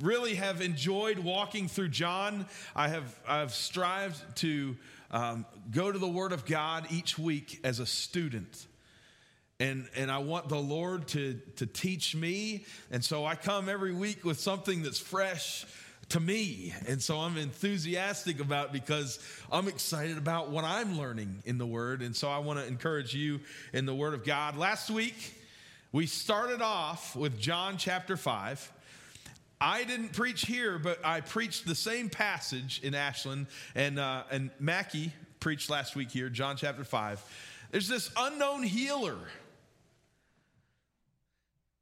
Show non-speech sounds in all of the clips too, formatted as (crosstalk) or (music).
really have enjoyed walking through John. I have I've strived to um, go to the Word of God each week as a student. And, and I want the Lord to, to teach me. And so I come every week with something that's fresh to me. And so I'm enthusiastic about because I'm excited about what I'm learning in the Word. And so I want to encourage you in the Word of God. Last week, we started off with John chapter 5. I didn't preach here, but I preached the same passage in Ashland, and, uh, and Mackie preached last week here, John chapter 5. There's this unknown healer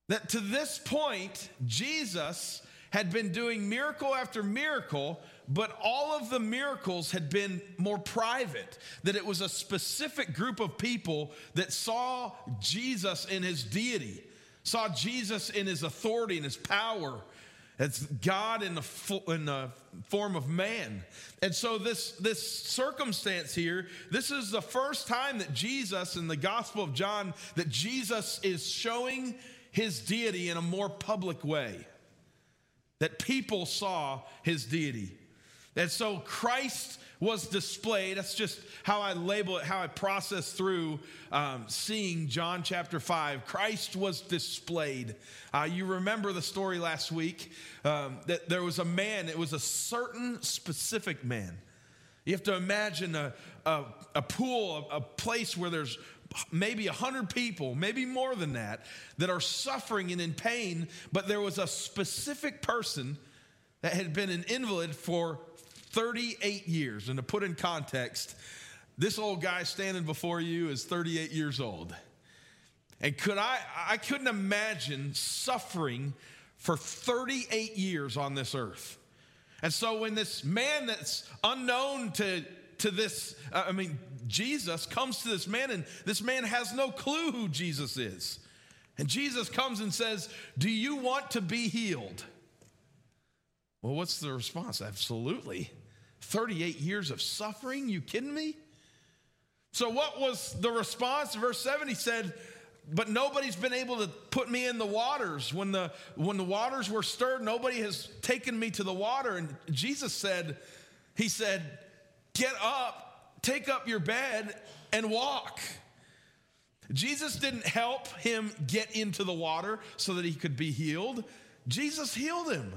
that to this point, Jesus had been doing miracle after miracle, but all of the miracles had been more private. That it was a specific group of people that saw Jesus in his deity, saw Jesus in his authority and his power. It's God in the, in the form of man. And so, this, this circumstance here, this is the first time that Jesus, in the Gospel of John, that Jesus is showing his deity in a more public way that people saw his deity. And so Christ was displayed. That's just how I label it, how I process through um, seeing John chapter 5. Christ was displayed. Uh, you remember the story last week um, that there was a man, it was a certain specific man. You have to imagine a, a, a pool, a, a place where there's maybe 100 people, maybe more than that, that are suffering and in pain, but there was a specific person that had been an invalid for 38 years. And to put in context, this old guy standing before you is 38 years old. And could I I couldn't imagine suffering for 38 years on this earth. And so when this man that's unknown to to this, uh, I mean, Jesus comes to this man, and this man has no clue who Jesus is. And Jesus comes and says, Do you want to be healed? Well, what's the response? Absolutely. 38 years of suffering? You kidding me? So, what was the response? Verse 7 he said, but nobody's been able to put me in the waters when the when the waters were stirred nobody has taken me to the water and jesus said he said get up take up your bed and walk jesus didn't help him get into the water so that he could be healed jesus healed him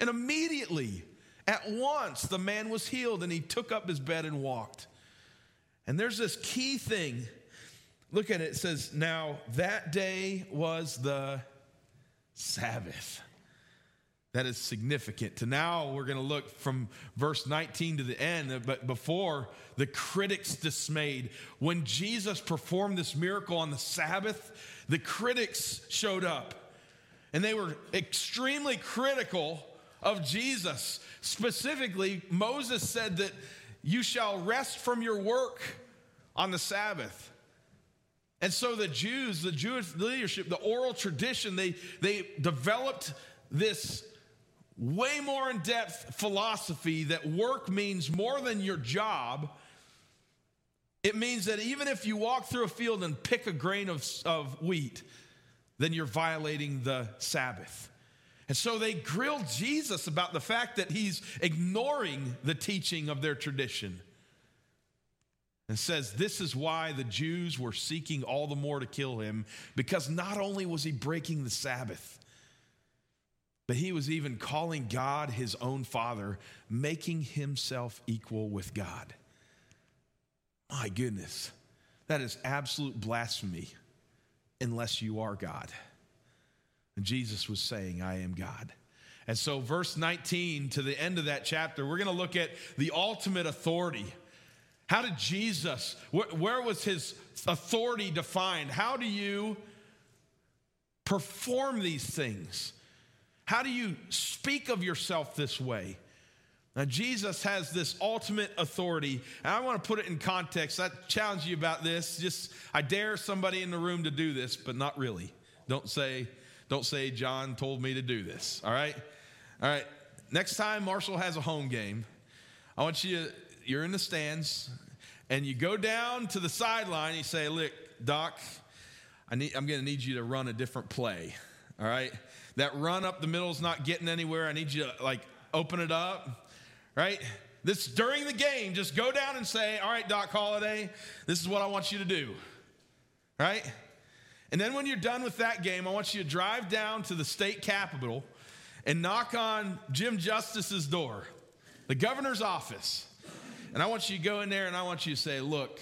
and immediately at once the man was healed and he took up his bed and walked and there's this key thing Look at it. It says, Now that day was the Sabbath. That is significant. To now, we're going to look from verse 19 to the end. But before, the critics dismayed. When Jesus performed this miracle on the Sabbath, the critics showed up. And they were extremely critical of Jesus. Specifically, Moses said that you shall rest from your work on the Sabbath. And so the Jews, the Jewish leadership, the oral tradition, they, they developed this way more in depth philosophy that work means more than your job. It means that even if you walk through a field and pick a grain of, of wheat, then you're violating the Sabbath. And so they grilled Jesus about the fact that he's ignoring the teaching of their tradition and says this is why the Jews were seeking all the more to kill him, because not only was he breaking the Sabbath, but he was even calling God his own father, making himself equal with God. My goodness, that is absolute blasphemy unless you are God. And Jesus was saying, I am God. And so, verse 19 to the end of that chapter, we're going to look at the ultimate authority how did Jesus, where, where was his authority defined? How do you perform these things? How do you speak of yourself this way? Now, Jesus has this ultimate authority, and I want to put it in context. I challenge you about this. Just, I dare somebody in the room to do this, but not really. Don't say, don't say, John told me to do this. All right? All right. Next time Marshall has a home game, I want you to you're in the stands and you go down to the sideline, and you say, Look, Doc, I need, I'm going to need you to run a different play. All right? that run up the middle is not getting anywhere. I need you to like open it up, right? This during the game, just go down and say, All right, Doc Holliday, this is what I want you to do, right? And then when you're done with that game, I want you to drive down to the state capitol and knock on Jim Justice's door, the governor's office. And I want you to go in there and I want you to say, Look,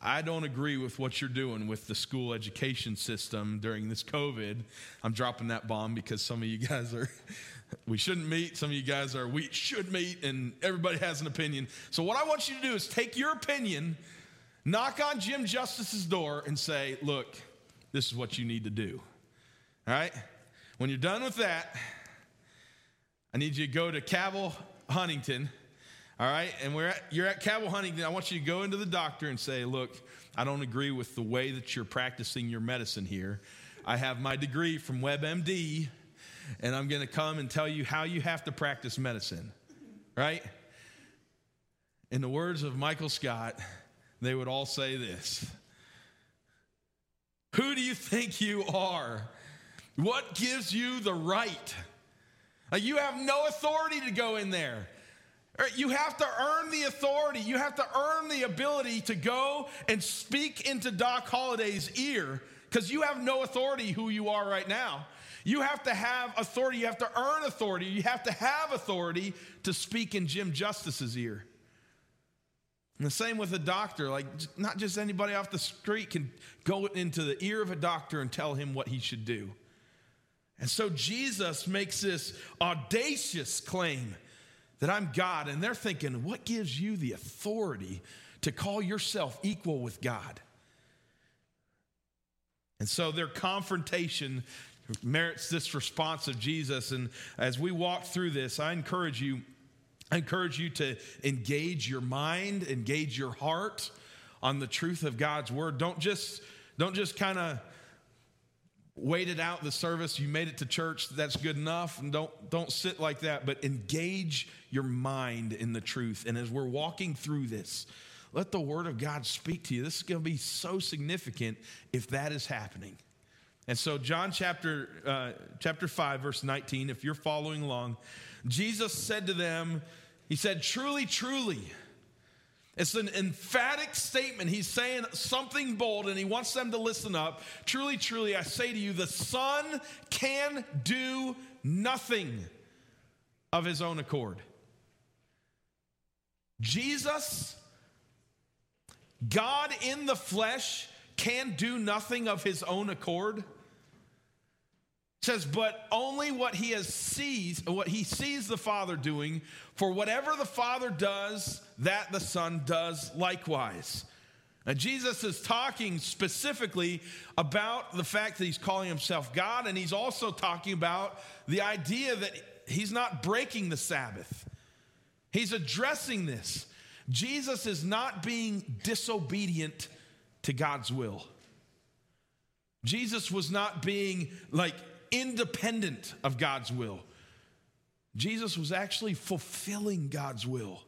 I don't agree with what you're doing with the school education system during this COVID. I'm dropping that bomb because some of you guys are, we shouldn't meet. Some of you guys are, we should meet, and everybody has an opinion. So, what I want you to do is take your opinion, knock on Jim Justice's door, and say, Look, this is what you need to do. All right? When you're done with that, I need you to go to Cabell Huntington all right, and we're at, you're at Cabell Huntington. I want you to go into the doctor and say, Look, I don't agree with the way that you're practicing your medicine here. I have my degree from WebMD, and I'm going to come and tell you how you have to practice medicine, right? In the words of Michael Scott, they would all say this Who do you think you are? What gives you the right? Uh, you have no authority to go in there. Uh, you have to earn the authority. You have to earn the ability to go and speak into Doc Holliday's ear because you have no authority who you are right now. You have to have authority. You have to earn authority. You have to have authority to speak in Jim Justice's ear. And the same with a doctor. Like, not just anybody off the street can go into the ear of a doctor and tell him what he should do. And so Jesus makes this audacious claim that I'm God, and they're thinking, what gives you the authority to call yourself equal with God? And so their confrontation merits this response of Jesus. And as we walk through this, I encourage you, I encourage you to engage your mind, engage your heart on the truth of God's word. Don't just, don't just kind of waited out the service, you made it to church, that's good enough. And don't, don't sit like that, but engage your mind in the truth. And as we're walking through this, let the word of God speak to you. This is going to be so significant if that is happening. And so, John chapter, uh, chapter 5, verse 19, if you're following along, Jesus said to them, He said, Truly, truly, it's an emphatic statement. He's saying something bold and he wants them to listen up. Truly, truly, I say to you, the Son can do nothing of his own accord. Jesus, God in the flesh, can do nothing of his own accord says but only what he has sees what he sees the father doing for whatever the father does that the son does likewise. Now jesus is talking specifically about the fact that he's calling himself god and he's also talking about the idea that he's not breaking the sabbath. He's addressing this. Jesus is not being disobedient to god's will. Jesus was not being like independent of God's will. Jesus was actually fulfilling God's will.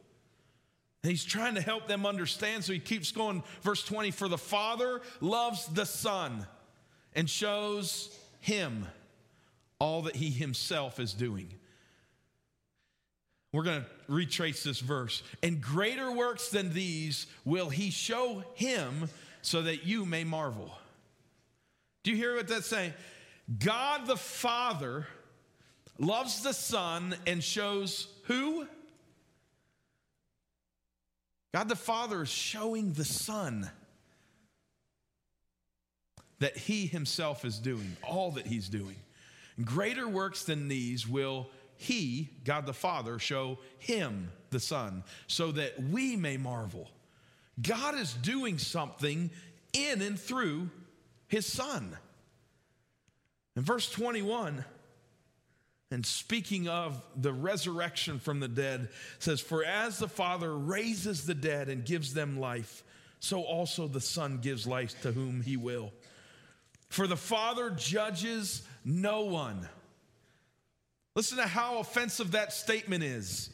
And he's trying to help them understand, so he keeps going. Verse 20 For the Father loves the Son and shows him all that he himself is doing. We're going to retrace this verse. And greater works than these will he show him so that you may marvel. Do you hear what that's saying? God the Father loves the Son and shows who? God the Father is showing the Son that He Himself is doing, all that He's doing. Greater works than these will He, God the Father, show Him, the Son, so that we may marvel. God is doing something in and through His Son. In verse 21, and speaking of the resurrection from the dead, says, For as the Father raises the dead and gives them life, so also the Son gives life to whom he will. For the Father judges no one. Listen to how offensive that statement is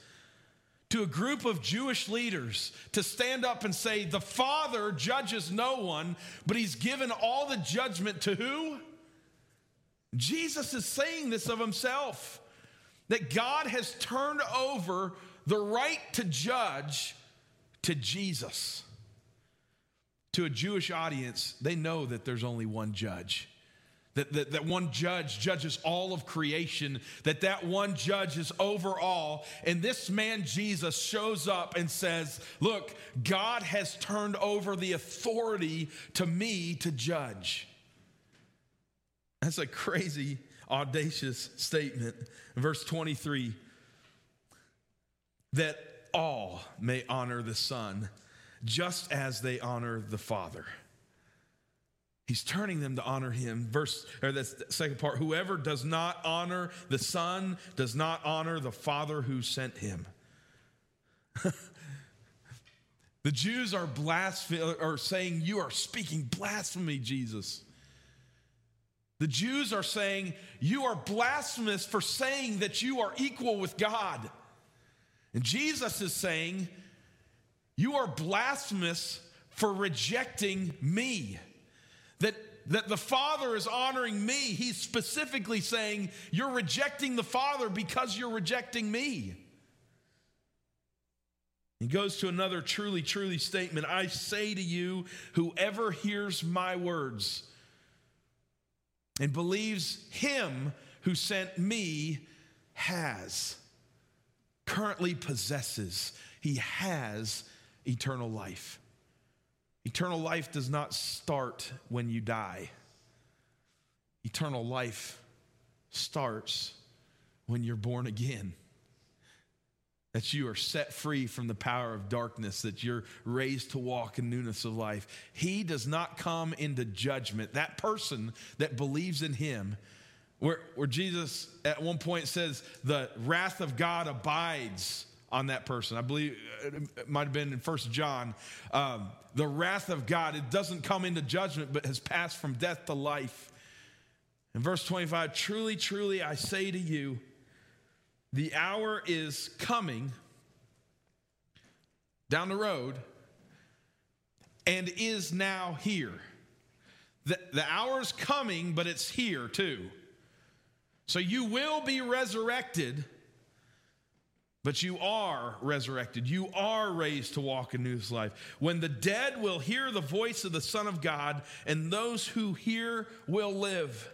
to a group of Jewish leaders to stand up and say, The Father judges no one, but he's given all the judgment to who? Jesus is saying this of himself that God has turned over the right to judge to Jesus. To a Jewish audience, they know that there's only one judge. That, that, that one judge judges all of creation, that that one judge is over all. And this man, Jesus, shows up and says, Look, God has turned over the authority to me to judge. That's a crazy, audacious statement. Verse 23 that all may honor the Son just as they honor the Father. He's turning them to honor him. Verse or that's the second part, whoever does not honor the Son does not honor the Father who sent him. (laughs) the Jews are blaspheming or saying, You are speaking blasphemy, Jesus. The Jews are saying, You are blasphemous for saying that you are equal with God. And Jesus is saying, You are blasphemous for rejecting me. That, that the Father is honoring me. He's specifically saying, You're rejecting the Father because you're rejecting me. He goes to another truly, truly statement I say to you, whoever hears my words and believes him who sent me has, currently possesses, he has eternal life. Eternal life does not start when you die. Eternal life starts when you're born again that you are set free from the power of darkness, that you're raised to walk in newness of life. He does not come into judgment. That person that believes in him, where, where Jesus at one point says, the wrath of God abides on that person. I believe it might have been in First John. Um, the wrath of God, it doesn't come into judgment, but has passed from death to life. In verse 25, truly, truly, I say to you, the hour is coming down the road and is now here. The, the hour is coming, but it's here too. So you will be resurrected, but you are resurrected. You are raised to walk in news life. When the dead will hear the voice of the Son of God, and those who hear will live.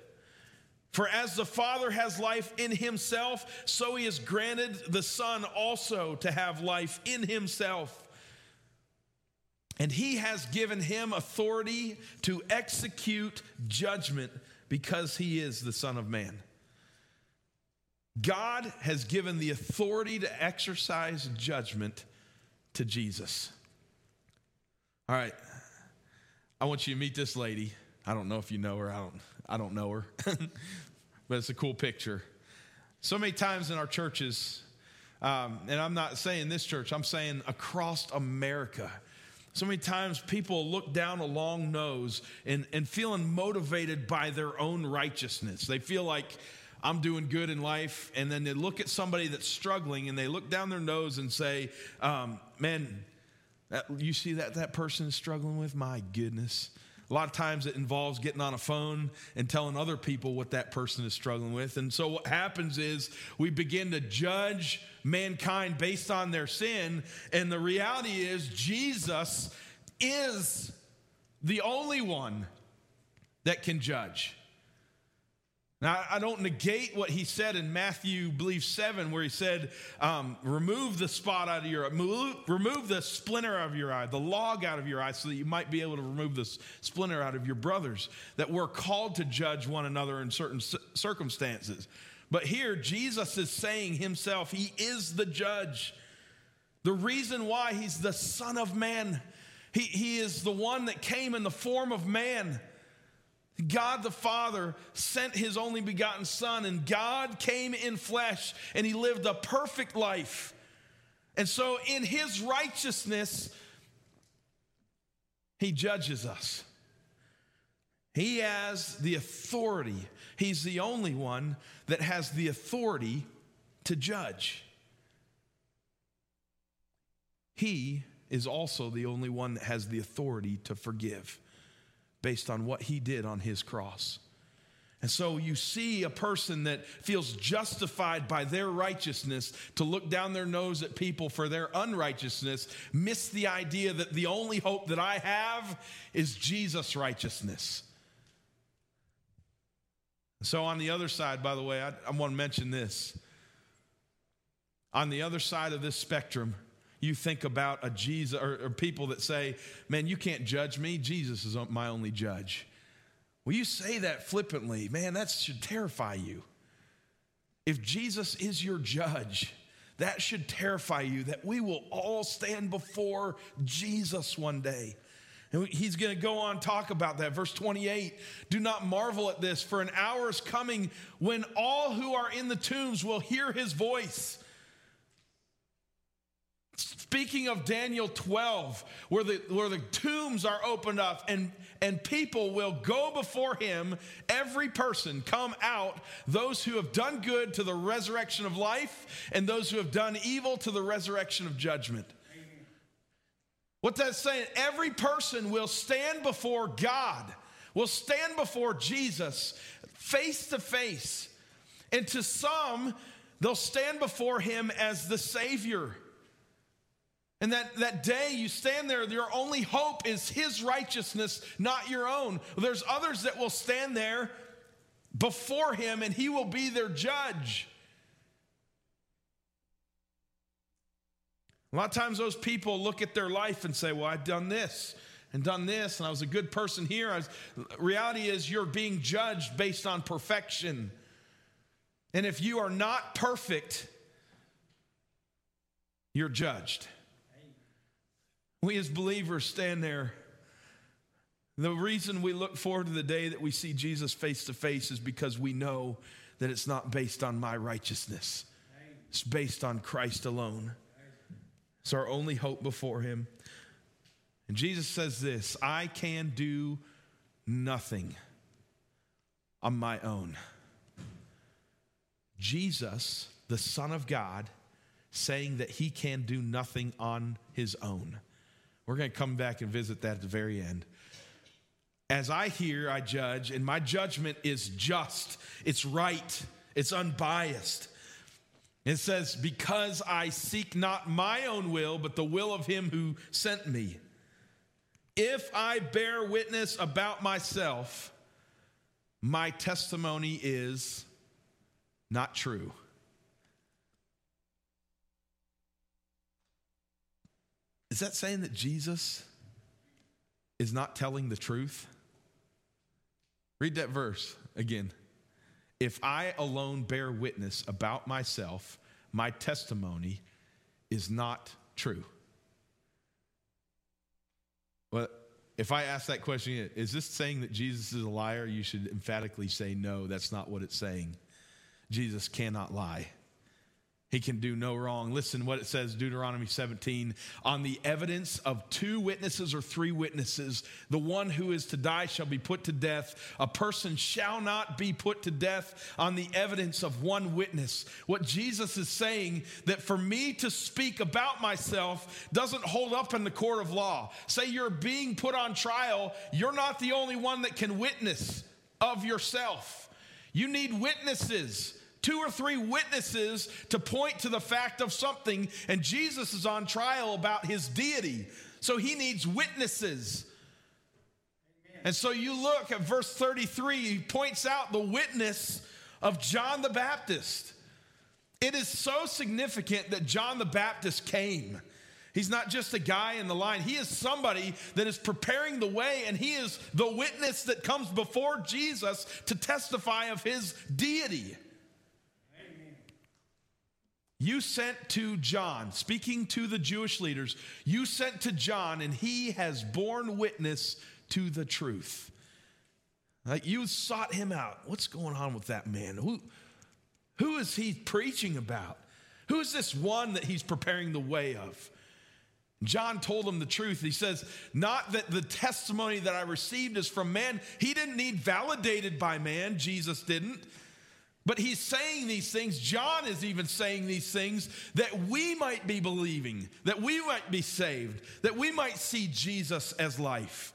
For as the Father has life in himself, so he has granted the Son also to have life in himself. And he has given him authority to execute judgment because he is the Son of Man. God has given the authority to exercise judgment to Jesus. All right. I want you to meet this lady. I don't know if you know her. I don't I don't know her. (laughs) but it's a cool picture. So many times in our churches, um, and I'm not saying this church, I'm saying across America. So many times people look down a long nose and, and feeling motivated by their own righteousness. They feel like I'm doing good in life. And then they look at somebody that's struggling and they look down their nose and say, um, Man, that, you see that that person is struggling with? My goodness. A lot of times it involves getting on a phone and telling other people what that person is struggling with. And so what happens is we begin to judge mankind based on their sin. And the reality is, Jesus is the only one that can judge. Now, I don't negate what he said in Matthew, believe 7, where he said, um, remove the spot out of your eye, remove the splinter out of your eye, the log out of your eye, so that you might be able to remove the splinter out of your brothers. That we're called to judge one another in certain circumstances. But here, Jesus is saying himself, he is the judge. The reason why he's the Son of Man, he, he is the one that came in the form of man God the Father sent his only begotten Son, and God came in flesh and he lived a perfect life. And so, in his righteousness, he judges us. He has the authority, he's the only one that has the authority to judge. He is also the only one that has the authority to forgive based on what he did on his cross. And so you see a person that feels justified by their righteousness to look down their nose at people for their unrighteousness, miss the idea that the only hope that I have is Jesus' righteousness. So, on the other side, by the way, I, I want to mention this. On the other side of this spectrum, you think about a Jesus or, or people that say, Man, you can't judge me. Jesus is my only judge. Well, you say that flippantly, man, that should terrify you. If Jesus is your judge, that should terrify you that we will all stand before Jesus one day. And he's going to go on talk about that. Verse 28 Do not marvel at this, for an hour is coming when all who are in the tombs will hear his voice Speaking of Daniel 12, where the, where the tombs are opened up and, and people will go before him, every person come out, those who have done good to the resurrection of life, and those who have done evil to the resurrection of judgment. What that's saying, every person will stand before God, will stand before Jesus face to face. And to some, they'll stand before him as the Savior. And that, that day you stand there, your only hope is his righteousness, not your own. There's others that will stand there before him and he will be their judge. A lot of times those people look at their life and say, Well, I've done this and done this, and I was a good person here. Was, reality is, you're being judged based on perfection. And if you are not perfect, you're judged. We as believers stand there. The reason we look forward to the day that we see Jesus face to face is because we know that it's not based on my righteousness, it's based on Christ alone. It's our only hope before Him. And Jesus says this I can do nothing on my own. Jesus, the Son of God, saying that he can do nothing on his own. We're going to come back and visit that at the very end. As I hear, I judge, and my judgment is just, it's right, it's unbiased. It says, Because I seek not my own will, but the will of him who sent me. If I bear witness about myself, my testimony is not true. Is that saying that Jesus is not telling the truth? Read that verse again. If I alone bear witness about myself, my testimony is not true. Well, if I ask that question, is this saying that Jesus is a liar? You should emphatically say no, that's not what it's saying. Jesus cannot lie. He can do no wrong. Listen what it says, Deuteronomy 17. On the evidence of two witnesses or three witnesses, the one who is to die shall be put to death. A person shall not be put to death on the evidence of one witness. What Jesus is saying that for me to speak about myself doesn't hold up in the court of law. Say you're being put on trial, you're not the only one that can witness of yourself. You need witnesses two or three witnesses to point to the fact of something, and Jesus is on trial about his deity. So he needs witnesses. And so you look at verse 33, he points out the witness of John the Baptist. It is so significant that John the Baptist came. He's not just a guy in the line. He is somebody that is preparing the way, and he is the witness that comes before Jesus to testify of his deity. You sent to John, speaking to the Jewish leaders, you sent to John, and he has borne witness to the truth. Like you sought him out. What's going on with that man? Who, who is he preaching about? Who is this one that he's preparing the way of? John told him the truth. He says, Not that the testimony that I received is from man. He didn't need validated by man, Jesus didn't. But he's saying these things, John is even saying these things that we might be believing, that we might be saved, that we might see Jesus as life.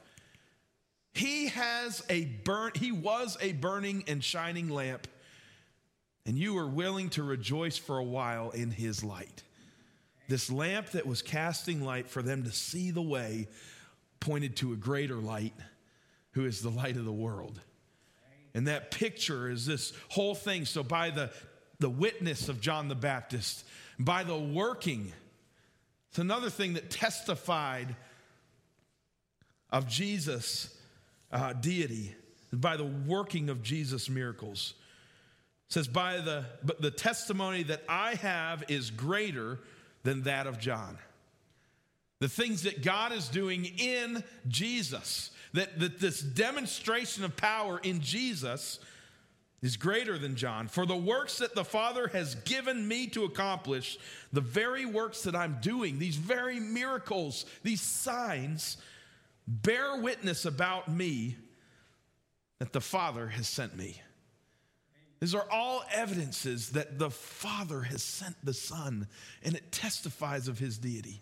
He has a burn, he was a burning and shining lamp, and you were willing to rejoice for a while in his light. This lamp that was casting light for them to see the way pointed to a greater light, who is the light of the world. And that picture is this whole thing. So, by the, the witness of John the Baptist, by the working, it's another thing that testified of Jesus' uh, deity, by the working of Jesus' miracles. It says, by the, but the testimony that I have is greater than that of John. The things that God is doing in Jesus, that, that this demonstration of power in Jesus is greater than John. For the works that the Father has given me to accomplish, the very works that I'm doing, these very miracles, these signs, bear witness about me that the Father has sent me. These are all evidences that the Father has sent the Son, and it testifies of his deity.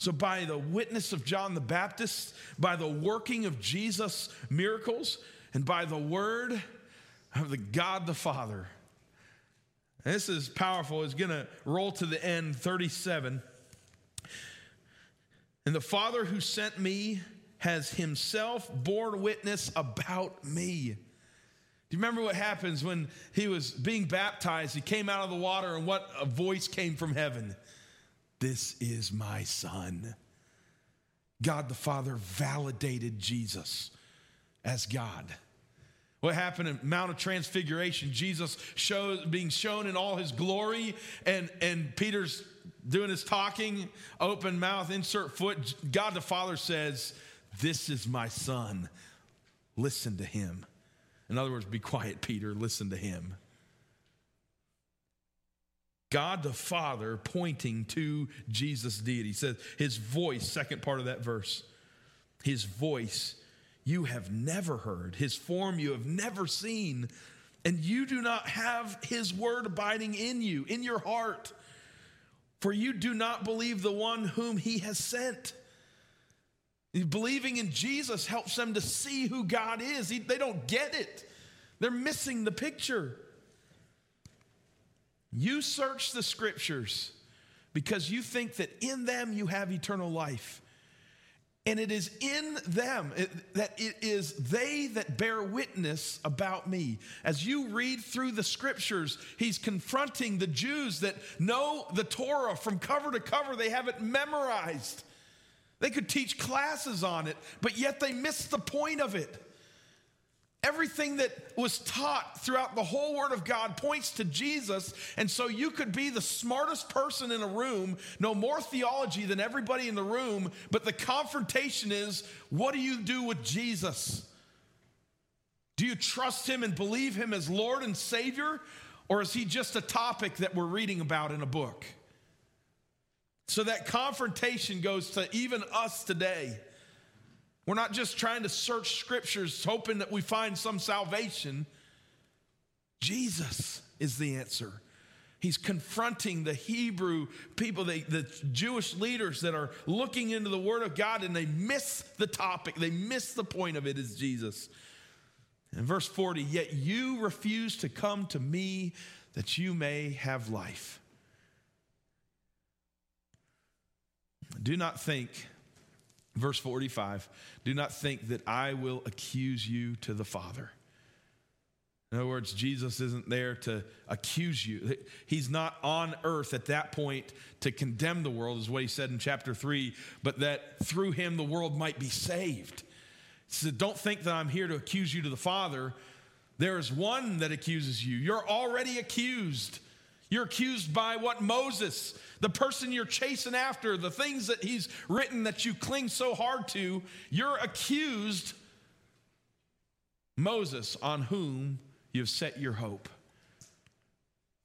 So, by the witness of John the Baptist, by the working of Jesus' miracles, and by the word of the God the Father, this is powerful. It's going to roll to the end 37. And the Father who sent me has himself borne witness about me. Do you remember what happens when he was being baptized? He came out of the water, and what a voice came from heaven This is my son. God the Father validated Jesus as God. What happened in Mount of Transfiguration? Jesus shows, being shown in all his glory, and, and Peter's doing his talking, open mouth, insert foot. God the Father says, This is my son. Listen to him. In other words, be quiet, Peter, listen to him. God the Father pointing to Jesus' deity. He says, His voice, second part of that verse, His voice you have never heard, His form you have never seen, and you do not have His word abiding in you, in your heart, for you do not believe the one whom He has sent. Believing in Jesus helps them to see who God is. They don't get it, they're missing the picture. You search the scriptures because you think that in them you have eternal life. And it is in them it, that it is they that bear witness about me. As you read through the scriptures, he's confronting the Jews that know the Torah from cover to cover, they have it memorized. They could teach classes on it, but yet they miss the point of it. Everything that was taught throughout the whole Word of God points to Jesus. And so you could be the smartest person in a room, know more theology than everybody in the room, but the confrontation is what do you do with Jesus? Do you trust Him and believe Him as Lord and Savior? Or is He just a topic that we're reading about in a book? So that confrontation goes to even us today. We're not just trying to search scriptures hoping that we find some salvation. Jesus is the answer. He's confronting the Hebrew people, the, the Jewish leaders that are looking into the Word of God and they miss the topic, they miss the point of it is Jesus. In verse 40, yet you refuse to come to me that you may have life. Do not think Verse 45 Do not think that I will accuse you to the Father. In other words, Jesus isn't there to accuse you. He's not on earth at that point to condemn the world, is what he said in chapter 3, but that through him the world might be saved. Said, Don't think that I'm here to accuse you to the Father. There is one that accuses you. You're already accused. You're accused by what Moses, the person you're chasing after, the things that he's written that you cling so hard to, you're accused Moses, on whom you've set your hope.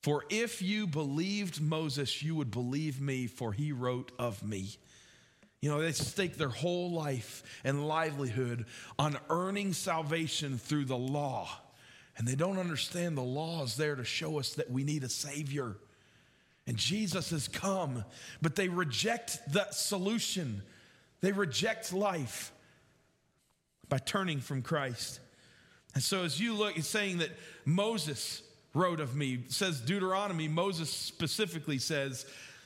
For if you believed Moses, you would believe me, for he wrote of me. You know, they stake their whole life and livelihood on earning salvation through the law. And they don't understand the law is there to show us that we need a Savior. And Jesus has come, but they reject the solution. They reject life. by turning from Christ. And so as you look, it's saying that Moses wrote of me. Says Deuteronomy, Moses specifically says,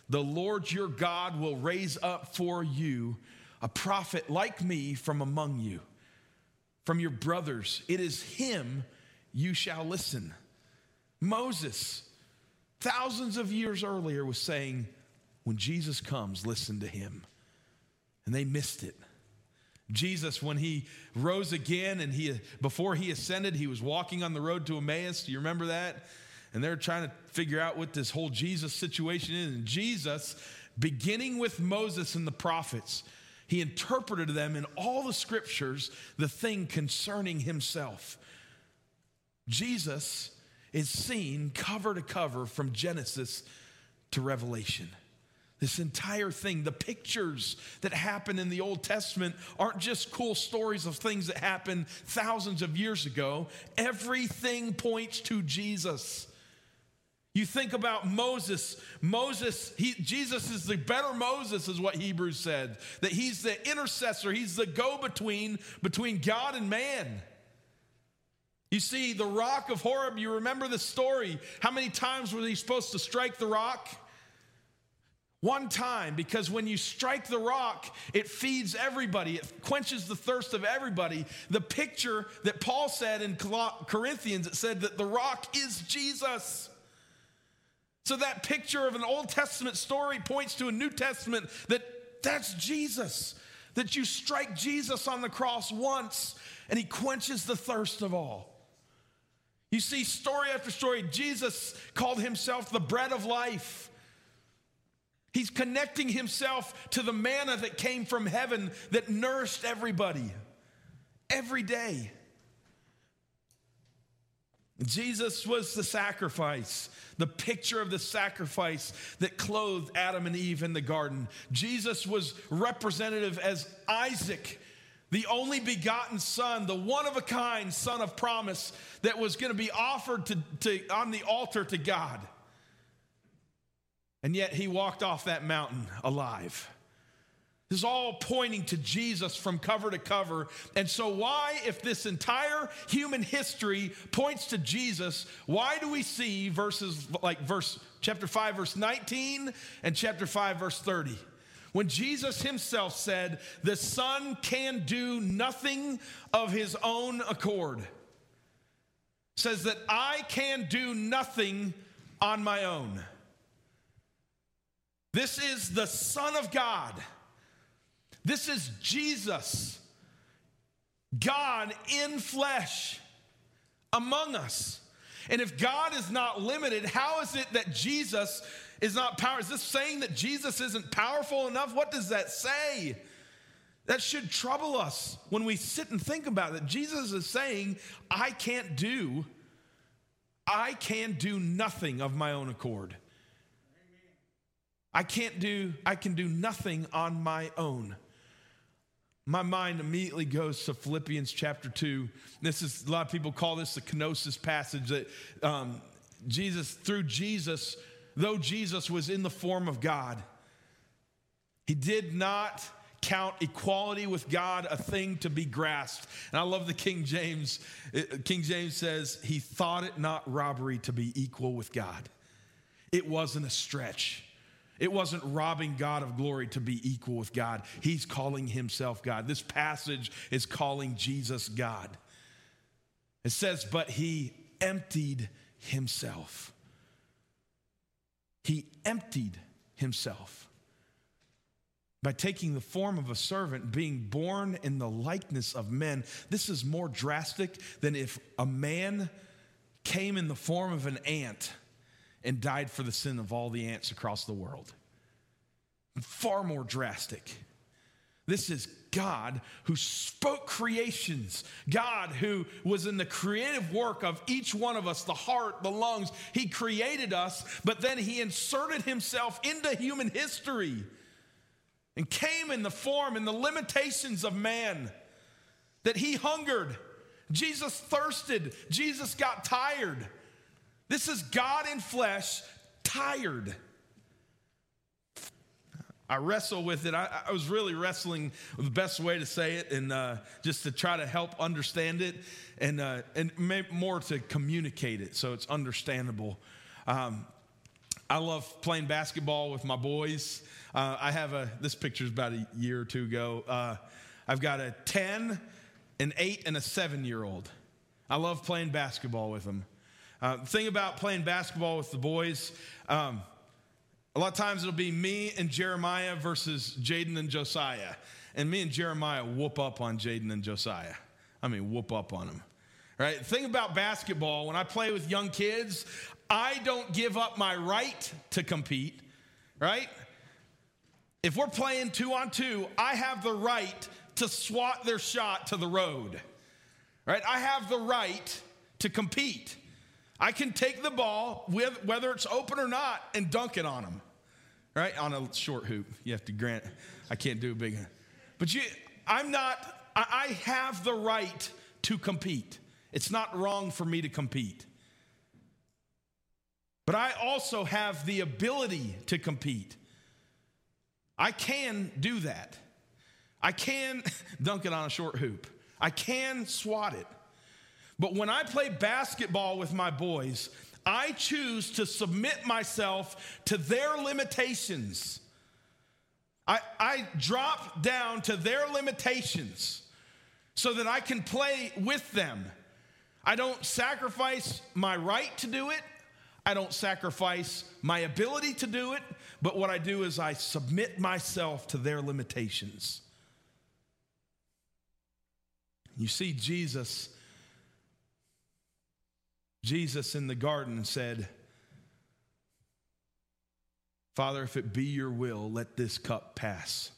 The Lord your God will raise up for you a prophet like me from among you, from your brothers. It is him you shall listen. Moses, thousands of years earlier, was saying, When Jesus comes, listen to him. And they missed it. Jesus, when he rose again and he before he ascended, he was walking on the road to Emmaus. Do you remember that? And they're trying to figure out what this whole Jesus situation is. And Jesus, beginning with Moses and the prophets, he interpreted them in all the scriptures the thing concerning himself. Jesus is seen cover to cover from Genesis to Revelation. This entire thing, the pictures that happen in the Old Testament aren't just cool stories of things that happened thousands of years ago. Everything points to Jesus. You think about Moses. Moses, he, Jesus is the better Moses, is what Hebrews said. That he's the intercessor, he's the go between between God and man. You see, the rock of Horeb, you remember the story. How many times were he supposed to strike the rock? One time, because when you strike the rock, it feeds everybody, it quenches the thirst of everybody. The picture that Paul said in Corinthians, it said that the rock is Jesus. So that picture of an Old Testament story points to a New Testament that that's Jesus. That you strike Jesus on the cross once and he quenches the thirst of all. You see, story after story, Jesus called himself the bread of life. He's connecting himself to the manna that came from heaven that nourished everybody every day. Jesus was the sacrifice, the picture of the sacrifice that clothed Adam and Eve in the garden. Jesus was representative as Isaac, the only begotten son, the one of a kind son of promise that was going to be offered to, to, on the altar to God. And yet he walked off that mountain alive. This is all pointing to Jesus from cover to cover. And so, why, if this entire human history points to Jesus, why do we see verses like verse chapter 5, verse 19 and chapter 5, verse 30? When Jesus himself said, The Son can do nothing of his own accord, says that I can do nothing on my own. This is the Son of God. This is Jesus, God in flesh among us. And if God is not limited, how is it that Jesus is not power? Is this saying that Jesus isn't powerful enough? What does that say? That should trouble us when we sit and think about it. Jesus is saying, I can't do, I can do nothing of my own accord. I can't do, I can do nothing on my own. My mind immediately goes to Philippians chapter 2. This is, a lot of people call this the kenosis passage that um, Jesus, through Jesus, though Jesus was in the form of God, he did not count equality with God a thing to be grasped. And I love the King James. King James says, He thought it not robbery to be equal with God. It wasn't a stretch. It wasn't robbing God of glory to be equal with God. He's calling himself God. This passage is calling Jesus God. It says, but he emptied himself. He emptied himself by taking the form of a servant, being born in the likeness of men. This is more drastic than if a man came in the form of an ant and died for the sin of all the ants across the world. Far more drastic. This is God who spoke creations, God who was in the creative work of each one of us, the heart, the lungs. He created us, but then He inserted Himself into human history and came in the form and the limitations of man. That He hungered, Jesus thirsted, Jesus got tired. This is God in flesh, tired. I wrestle with it. I, I, was really wrestling with the best way to say it and uh, just to try to help understand it and, uh, and more to communicate it so it's understandable. Um, I love playing basketball with my boys. Uh, I have a, this picture is about a year or two ago. Uh, I've got a 10, an 8, and a 7 year old. I love playing basketball with them. Uh, the thing about playing basketball with the boys, um, a lot of times it'll be me and Jeremiah versus Jaden and Josiah. And me and Jeremiah whoop up on Jaden and Josiah. I mean, whoop up on them. Right? The thing about basketball, when I play with young kids, I don't give up my right to compete, right? If we're playing two on two, I have the right to swat their shot to the road, right? I have the right to compete. I can take the ball, with, whether it's open or not, and dunk it on them right? On a short hoop. You have to grant, I can't do a big one. But you, I'm not, I have the right to compete. It's not wrong for me to compete. But I also have the ability to compete. I can do that. I can (laughs) dunk it on a short hoop. I can swat it. But when I play basketball with my boys, I choose to submit myself to their limitations. I, I drop down to their limitations so that I can play with them. I don't sacrifice my right to do it. I don't sacrifice my ability to do it. But what I do is I submit myself to their limitations. You see, Jesus Jesus in the garden said, Father, if it be your will, let this cup pass.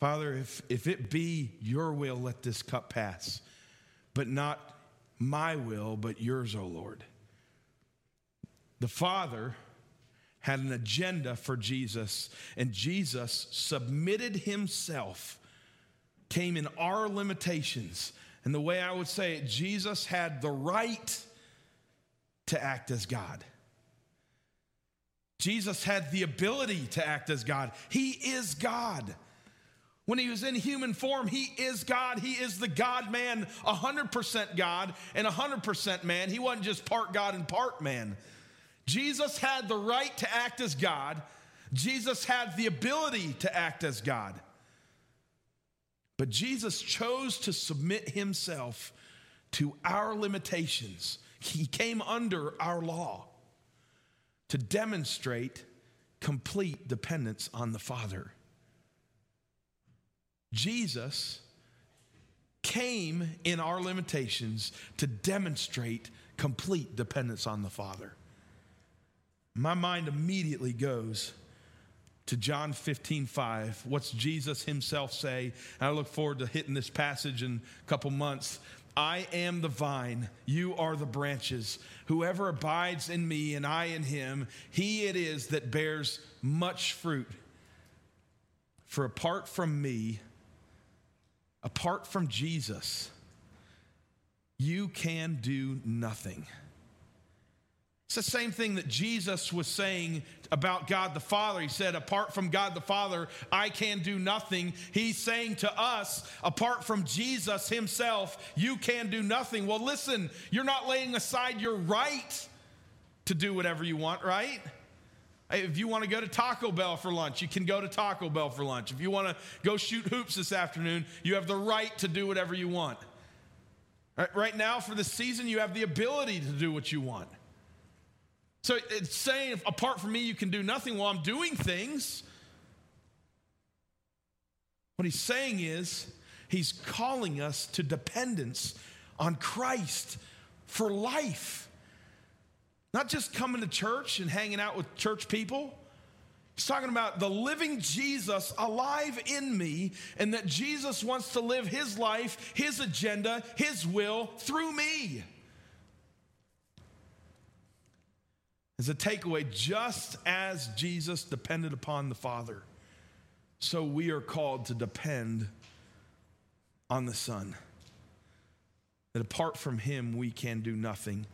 Father, if, if it be your will, let this cup pass. But not my will, but yours, O Lord. The Father had an agenda for Jesus, and Jesus submitted himself, came in our limitations, and the way I would say it, Jesus had the right to act as God. Jesus had the ability to act as God. He is God. When he was in human form, he is God. He is the God man, 100% God and 100% man. He wasn't just part God and part man. Jesus had the right to act as God, Jesus had the ability to act as God. But Jesus chose to submit himself to our limitations. He came under our law to demonstrate complete dependence on the Father. Jesus came in our limitations to demonstrate complete dependence on the Father. My mind immediately goes to John 15, 5. What's Jesus himself say? And I look forward to hitting this passage in a couple months. I am the vine, you are the branches. Whoever abides in me and I in him, he it is that bears much fruit. For apart from me, apart from Jesus, you can do nothing. It's the same thing that Jesus was saying about God the Father. He said, Apart from God the Father, I can do nothing. He's saying to us, Apart from Jesus Himself, you can do nothing. Well, listen, you're not laying aside your right to do whatever you want, right? If you want to go to Taco Bell for lunch, you can go to Taco Bell for lunch. If you want to go shoot hoops this afternoon, you have the right to do whatever you want. Right now, for the season, you have the ability to do what you want. So it's saying, apart from me, you can do nothing while I'm doing things. What he's saying is, he's calling us to dependence on Christ for life. Not just coming to church and hanging out with church people. He's talking about the living Jesus alive in me, and that Jesus wants to live his life, his agenda, his will through me. As a takeaway, just as Jesus depended upon the Father, so we are called to depend on the Son. That apart from Him, we can do nothing.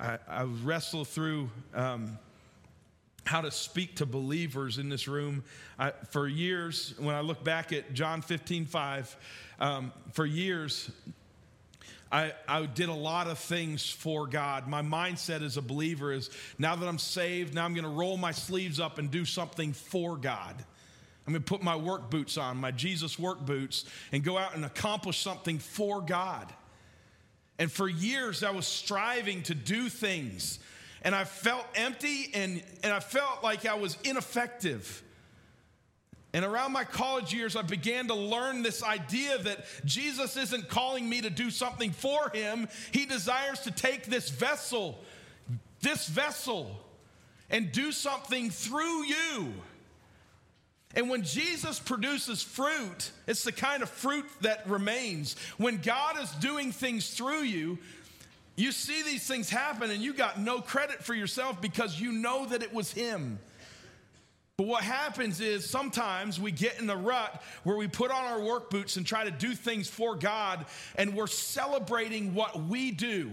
I, I wrestle through um, how to speak to believers in this room. I, for years, when I look back at John 15, 5, um, for years, I, I did a lot of things for God. My mindset as a believer is now that I'm saved, now I'm going to roll my sleeves up and do something for God. I'm going to put my work boots on, my Jesus work boots, and go out and accomplish something for God. And for years, I was striving to do things and I felt empty and, and I felt like I was ineffective. And around my college years, I began to learn this idea that Jesus isn't calling me to do something for him. He desires to take this vessel, this vessel, and do something through you. And when Jesus produces fruit, it's the kind of fruit that remains. When God is doing things through you, you see these things happen and you got no credit for yourself because you know that it was Him. But what happens is sometimes we get in a rut where we put on our work boots and try to do things for God, and we're celebrating what we do.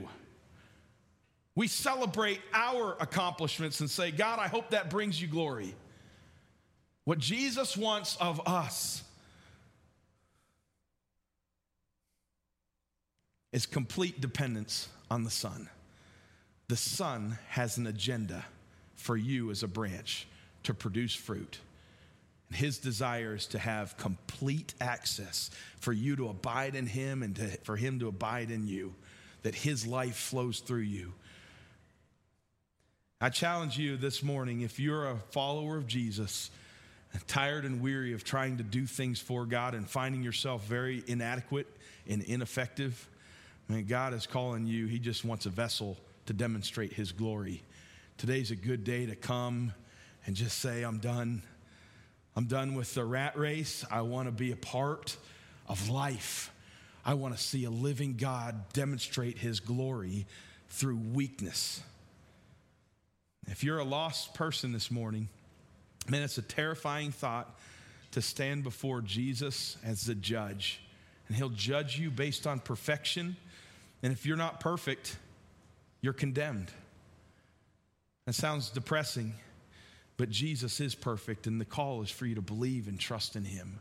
We celebrate our accomplishments and say, God, I hope that brings you glory. What Jesus wants of us is complete dependence on the Son. The Son has an agenda for you as a branch to produce fruit. And his desire is to have complete access for you to abide in him and to, for him to abide in you, that his life flows through you. I challenge you this morning if you're a follower of Jesus, tired and weary of trying to do things for God and finding yourself very inadequate and ineffective, Man, God is calling you. He just wants a vessel to demonstrate His glory. Today's a good day to come and just say, I'm done. I'm done with the rat race. I want to be a part of life. I want to see a living God demonstrate His glory through weakness. If you're a lost person this morning, man, it's a terrifying thought to stand before Jesus as the judge. And he'll judge you based on perfection and if you're not perfect, you're condemned. That sounds depressing, but Jesus is perfect, and the call is for you to believe and trust in Him.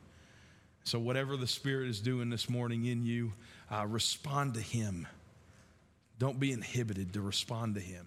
So, whatever the Spirit is doing this morning in you, uh, respond to Him. Don't be inhibited to respond to Him.